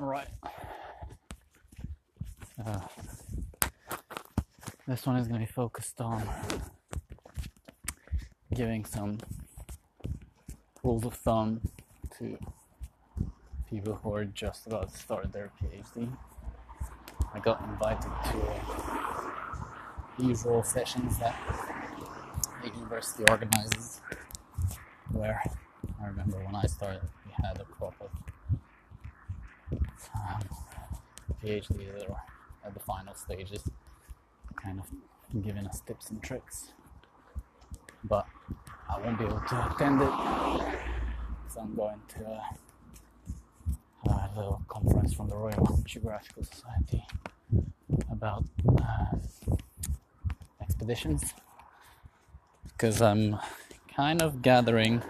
All right. Uh, this one is going to be focused on giving some rules of thumb to people who are just about to start their PhD. I got invited to usual sessions that the university organizes, where I remember when I started, we had a crop of um, PhDs were at the final stages, kind of giving us tips and tricks. But I won't be able to attend it because I'm going to a, a little conference from the Royal Geographical Society about uh, expeditions. Because I'm kind of gathering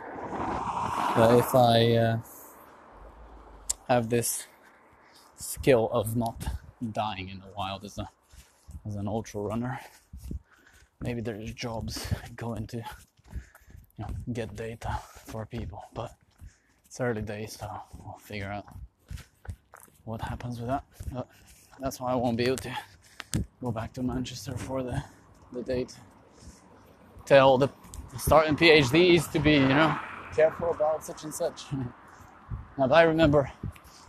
that if I uh, have this skill of not dying in the wild as a as an ultra runner, maybe there's jobs going to you know, get data for people, but it's early days, so we'll figure out what happens with that. But that's why I won't be able to go back to Manchester for the, the date. Tell the starting PhDs to be, you know, careful about such and such. now, I remember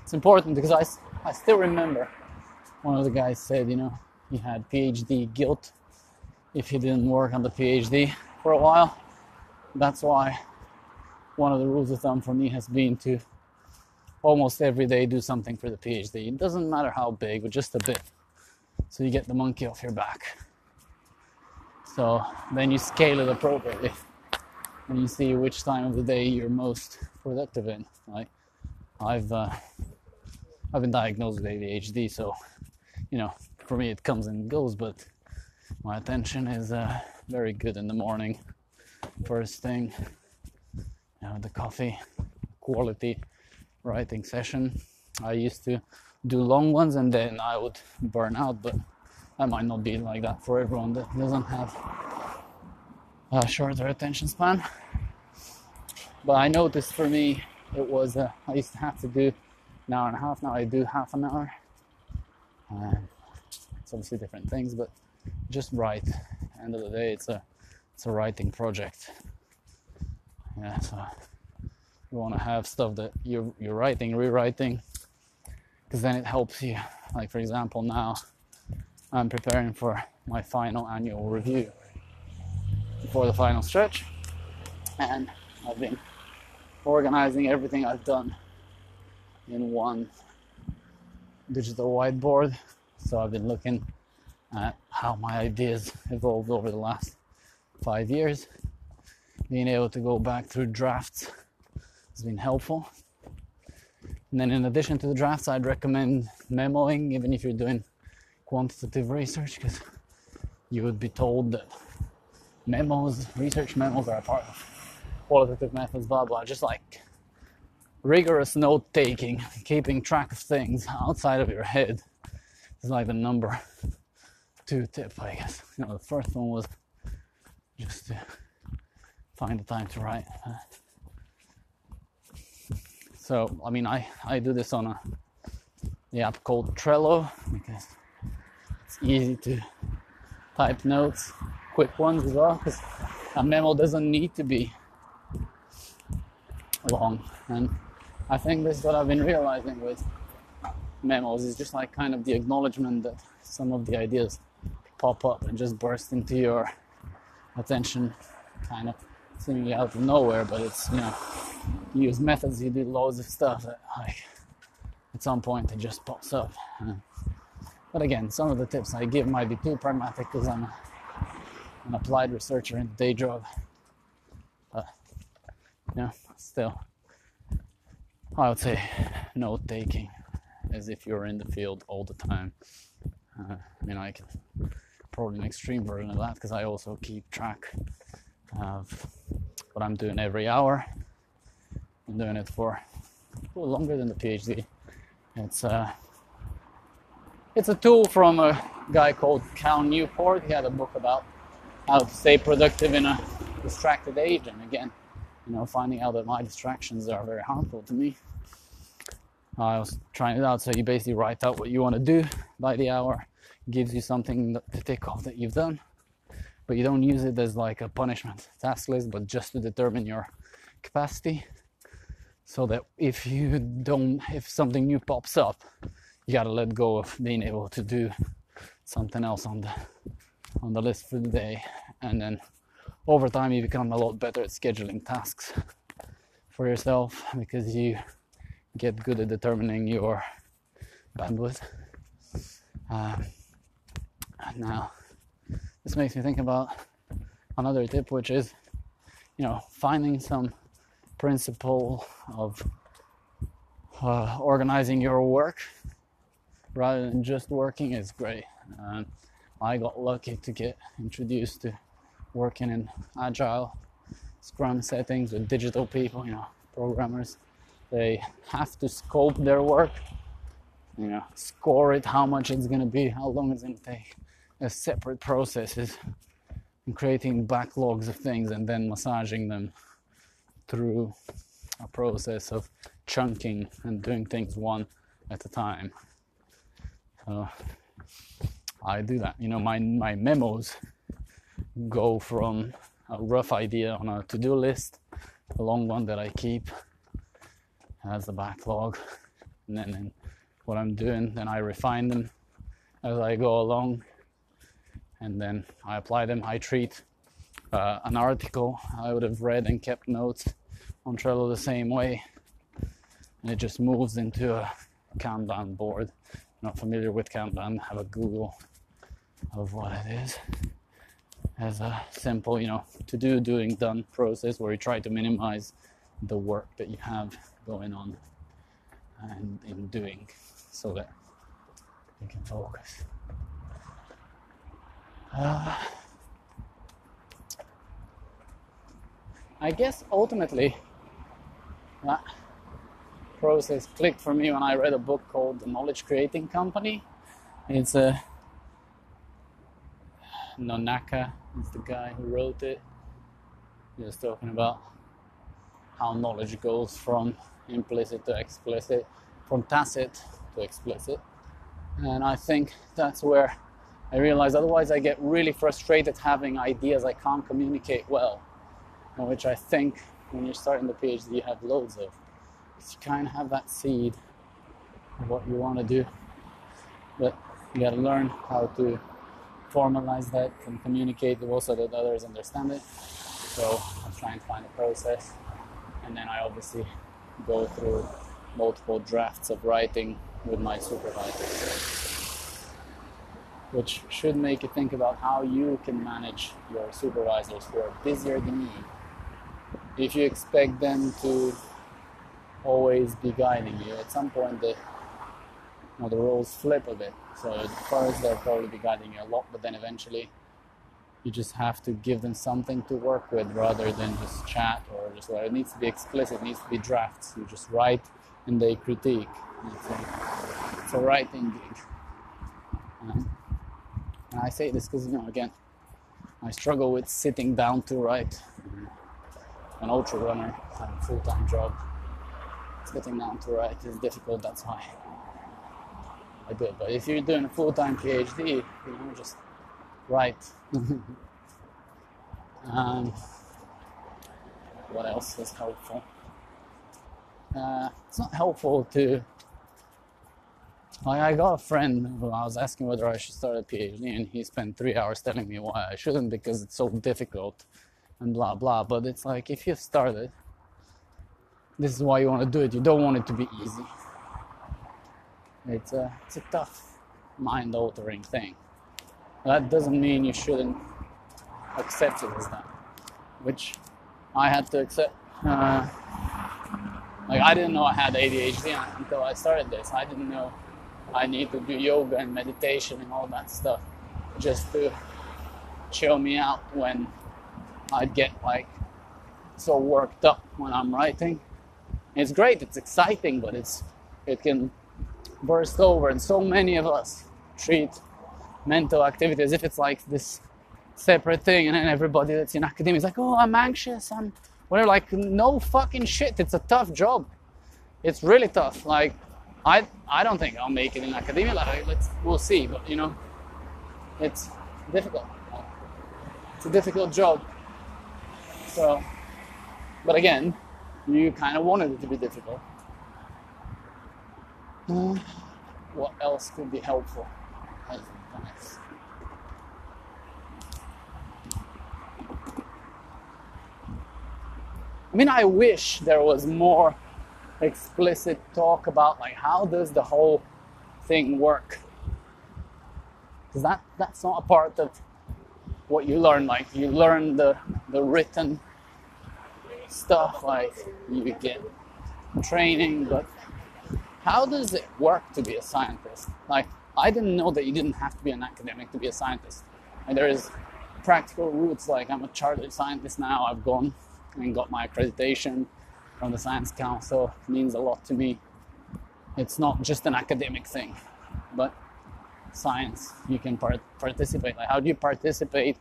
it's important because I, I still remember one of the guys said, you know, he had PhD guilt if he didn't work on the PhD for a while. That's why one of the rules of thumb for me has been to almost every day do something for the PhD. It doesn't matter how big, but just a bit. So you get the monkey off your back. So then you scale it appropriately. And you see which time of the day you're most productive in. Like I've uh, I've been diagnosed with ADHD, so you know, for me it comes and goes, but my attention is uh, very good in the morning. First thing you know, the coffee quality writing session. I used to do long ones and then i would burn out but that might not be like that for everyone that doesn't have a shorter attention span. But i noticed for me it was uh, i used to have to do an hour and a half now i do half an hour uh, it's obviously different things but just write end of the day it's a it's a writing project. Yeah, so you want to have stuff that you're you're writing, rewriting, because then it helps you. Like for example, now I'm preparing for my final annual review for the final stretch, and I've been organizing everything I've done in one digital whiteboard. So I've been looking at how my ideas evolved over the last five years. Being able to go back through drafts has been helpful. And then, in addition to the drafts, I'd recommend memoing, even if you're doing quantitative research, because you would be told that memos, research memos, are a part of qualitative methods, blah blah. Just like rigorous note taking, keeping track of things outside of your head is like the number two tip, I guess. You know, the first one was just to find the time to write. So, I mean, I, I do this on a the app called Trello because it's easy to type notes, quick ones as well, because a memo doesn't need to be long. And I think this is what I've been realizing with memos is just like kind of the acknowledgement that some of the ideas pop up and just burst into your attention kind of seemingly out of nowhere, but it's, you know, you use methods, you do loads of stuff that, like, at some point it just pops up. Uh, but again, some of the tips I give might be too pragmatic because I'm an applied researcher in the day job. But, you know, still, I would say note taking as if you're in the field all the time. Uh, I mean, I can probably an extreme version of that because I also keep track of what I'm doing every hour. I'm doing it for little longer than the PhD. It's a, uh, it's a tool from a guy called Cal Newport. He had a book about how to stay productive in a distracted age. And again, you know, finding out that my distractions are very harmful to me. I was trying it out. So you basically write out what you want to do by the hour, gives you something to tick off that you've done, but you don't use it as like a punishment task list, but just to determine your capacity. So that if you don't, if something new pops up, you gotta let go of being able to do something else on the on the list for the day, and then over time you become a lot better at scheduling tasks for yourself because you get good at determining your bandwidth. Um, now, this makes me think about another tip, which is, you know, finding some principle of uh, organizing your work rather than just working is great. Um, I got lucky to get introduced to working in agile scrum settings with digital people, you know, programmers they have to scope their work, you know, score it, how much it's going to be, how long it's to take, as separate processes, and creating backlogs of things and then massaging them through a process of chunking and doing things one at a time. So I do that. You know, my my memos go from a rough idea on a to-do list, a long one that I keep, as a backlog and then, then what I'm doing then I refine them as I go along and then I apply them. I treat uh, an article I would have read and kept notes on Trello the same way and it just moves into a Kanban board. Not familiar with Kanban have a Google of what it is as a simple you know to do doing done process where you try to minimize the work that you have going on and in doing so that you can focus. Uh, I guess ultimately that process clicked for me when I read a book called The Knowledge Creating Company. It's a Nonaka is the guy who wrote it. He was talking about how knowledge goes from implicit to explicit, from tacit to explicit. And I think that's where I realize otherwise I get really frustrated having ideas I can't communicate well, which I think when you're starting the PhD you have loads of. Because you kind of have that seed of what you want to do, but you got to learn how to formalize that and communicate also that others understand it. So I'm trying to find a process, and then I obviously go through multiple drafts of writing with my supervisor, which should make you think about how you can manage your supervisors who are busier than you. If you expect them to always be guiding you, at some point the you know, the roles flip a bit. So at first they'll probably be guiding you a lot, but then eventually you just have to give them something to work with rather than just chat or just well, it needs to be explicit, it needs to be drafts. You just write and they critique. It's a, it's a writing gig. Um, and I say this because, you know, again, I struggle with sitting down to write. An ultra runner, a full time job. Sitting down to write is difficult, that's why I do it. But if you're doing a full time PhD, you know, just write. um, what else is helpful? Uh, it's not helpful to. Like I got a friend who I was asking whether I should start a PhD, and he spent three hours telling me why I shouldn't because it's so difficult, and blah blah. But it's like if you've started, this is why you want to do it. You don't want it to be easy. It's a it's a tough, mind-altering thing. That doesn't mean you shouldn't accept it as that, which I had to accept. Uh, like I didn't know I had ADHD until I started this. I didn't know I need to do yoga and meditation and all that stuff just to chill me out when I'd get like so worked up when I'm writing. It's great, it's exciting, but it's it can burst over and so many of us treat mental activity as if it's like this separate thing and then everybody that's in academia is like oh i'm anxious i'm whatever like no fucking shit it's a tough job it's really tough like I I don't think I'll make it in academia. Like, let's we'll see, but you know, it's difficult. It's a difficult job. So, but again, you kind of wanted it to be difficult. Uh, what else could be helpful? I mean, I wish there was more explicit talk about like how does the whole thing work because that that's not a part of what you learn like you learn the the written stuff like you get training but how does it work to be a scientist like i didn't know that you didn't have to be an academic to be a scientist and there is practical routes like i'm a chartered scientist now i've gone and got my accreditation from the Science Council it means a lot to me. It's not just an academic thing, but science. You can part- participate. Like, how do you participate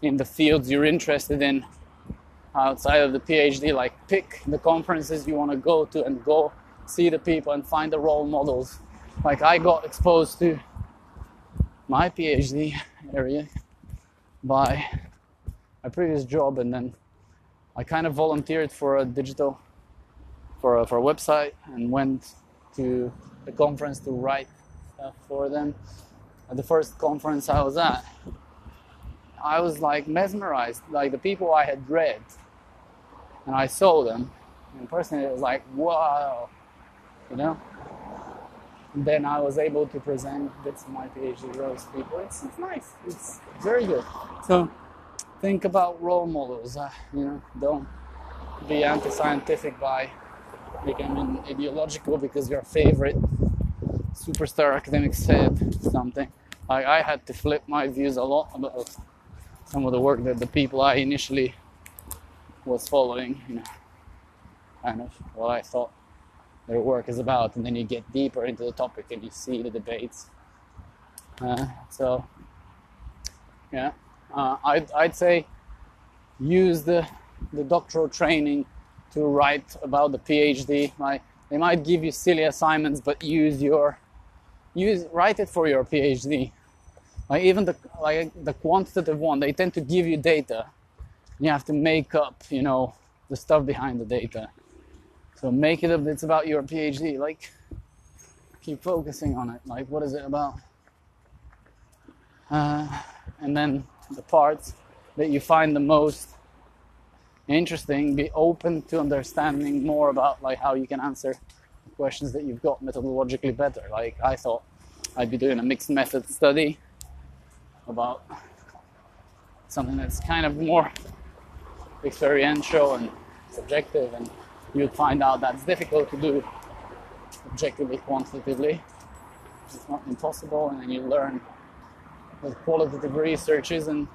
in the fields you're interested in outside of the PhD? Like, pick the conferences you want to go to and go see the people and find the role models. Like, I got exposed to my PhD area by my previous job, and then I kind of volunteered for a digital for a, for a website and went to the conference to write stuff for them. At the first conference I was at, I was like mesmerized, like the people I had read, and I saw them, and personally it was like, wow, you know. And then I was able to present bits of my PhD to those people. It's, it's nice. It's very good. So think about role models. Uh, you know, don't be anti-scientific by becoming ideological because your favorite superstar academic said something. I, I had to flip my views a lot about some of the work that the people I initially was following, you know, kind of what I thought their work is about, and then you get deeper into the topic and you see the debates. Uh, so, yeah, uh, I'd, I'd say use the the doctoral training to write about the PhD. Like they might give you silly assignments, but use your use write it for your PhD. Like even the like the quantitative one, they tend to give you data. You have to make up, you know, the stuff behind the data. So make it up. It's about your PhD. Like keep focusing on it. Like what is it about? Uh, and then the parts that you find the most interesting be open to understanding more about like how you can answer questions that you've got methodologically better like i thought i'd be doing a mixed method study about something that's kind of more experiential and subjective and you'd find out that's difficult to do objectively quantitatively it's not impossible and then you learn what qualitative research is and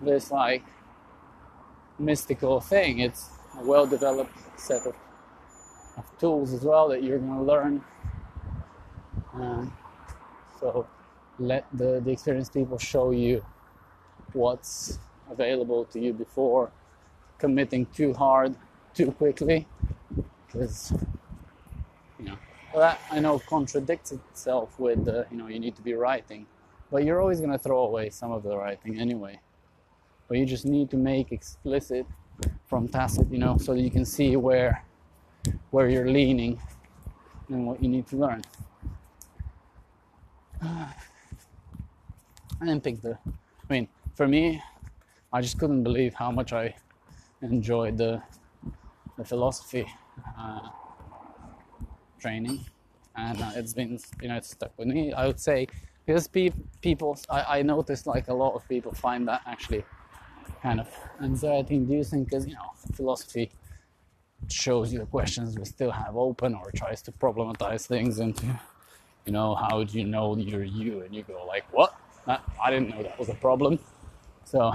this like mystical thing. It's a well developed set of, of, tools as well that you're going to learn. Um, so let the, the experienced people show you what's available to you before committing too hard too quickly because you know that I know contradicts itself with the you know you need to be writing but you're always going to throw away some of the writing anyway but you just need to make explicit from tacit, you know, so that you can see where where you're leaning and what you need to learn. I didn't pick the. I mean, for me, I just couldn't believe how much I enjoyed the the philosophy uh, training, and uh, it's been you know it's stuck with me. I would say because pe- people, I, I noticed like a lot of people find that actually kind of anxiety inducing because you know philosophy shows you the questions we still have open or tries to problematize things into you know how do you know you're you? And you go like what? I didn't know that was a problem. So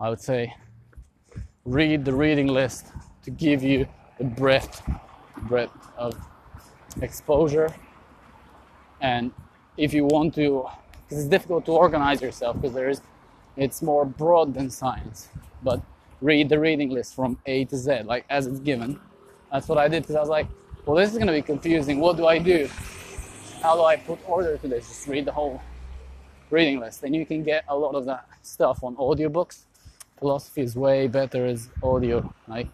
i would say read the reading list to give you the breadth breadth of exposure and if you want to because it's difficult to organize yourself because there is it's more broad than science. But read the reading list from A to Z, like as it's given. That's what I did because I was like, well, this is going to be confusing. What do I do? How do I put order to this? Just read the whole reading list. And you can get a lot of that stuff on audiobooks. Philosophy is way better as audio. Like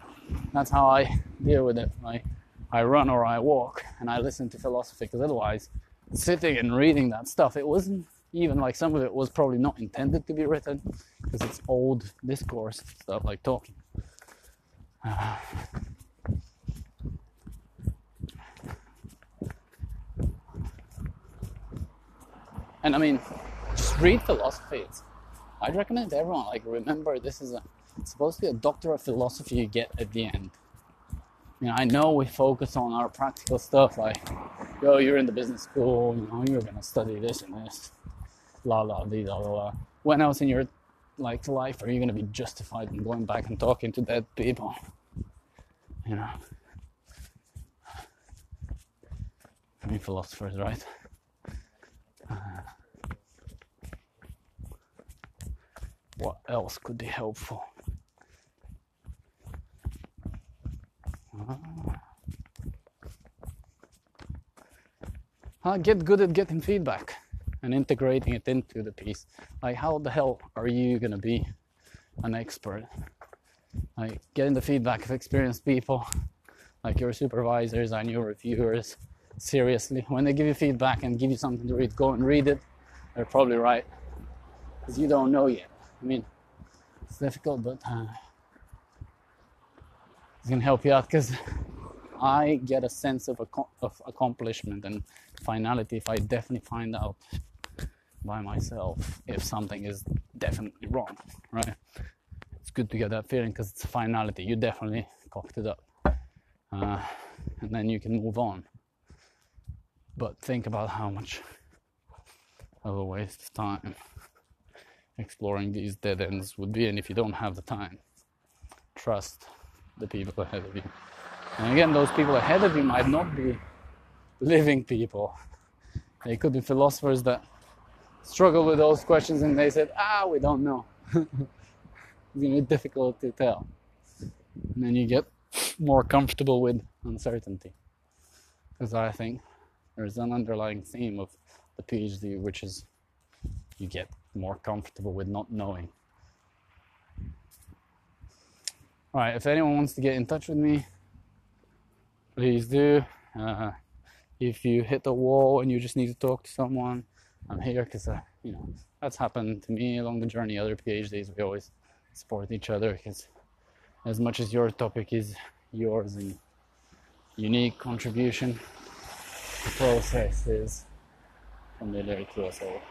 that's how I deal with it. Like I run or I walk and I listen to philosophy because otherwise sitting and reading that stuff, it wasn't even like some of it was probably not intended to be written because it's old discourse stuff like talking. Uh, and I mean, just read philosophy. It's, I'd recommend everyone like remember this is a it's supposed to be a doctor of philosophy you get at the end. You know, I know we focus on our practical stuff like, yo, you're in the business school, you know, you're gonna study this and this, la la la la la. When else in your like life are you gonna be justified in going back and talking to dead people? You know. I mean philosophers, right? Uh, what else could be helpful? Uh, get good at getting feedback and integrating it into the piece. Like, how the hell are you gonna be an expert? Like, getting the feedback of experienced people, like your supervisors and your reviewers, seriously. When they give you feedback and give you something to read, go and read it. They're probably right. Because you don't know yet. I mean, it's difficult, but uh, it's gonna help you out because I get a sense of, of accomplishment and finality if I definitely find out by myself if something is definitely wrong, right? It's good to get that feeling because it's finality. You definitely cocked it up, uh, and then you can move on. But think about how much of a waste of time exploring these dead ends would be, and if you don't have the time, trust the people ahead of you. And again, those people ahead of you might not be living people. They could be philosophers that struggle with those questions and they said, ah, we don't know. it's going to be difficult to tell. And then you get more comfortable with uncertainty. Because I think there's an underlying theme of the PhD, which is you get more comfortable with not knowing. All right, if anyone wants to get in touch with me, please do. Uh, if you hit the wall and you just need to talk to someone, I'm here because, uh, you know, that's happened to me along the journey. Other PhDs, we always support each other because, as much as your topic is yours and unique contribution, the process is familiar to us all.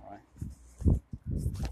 All right.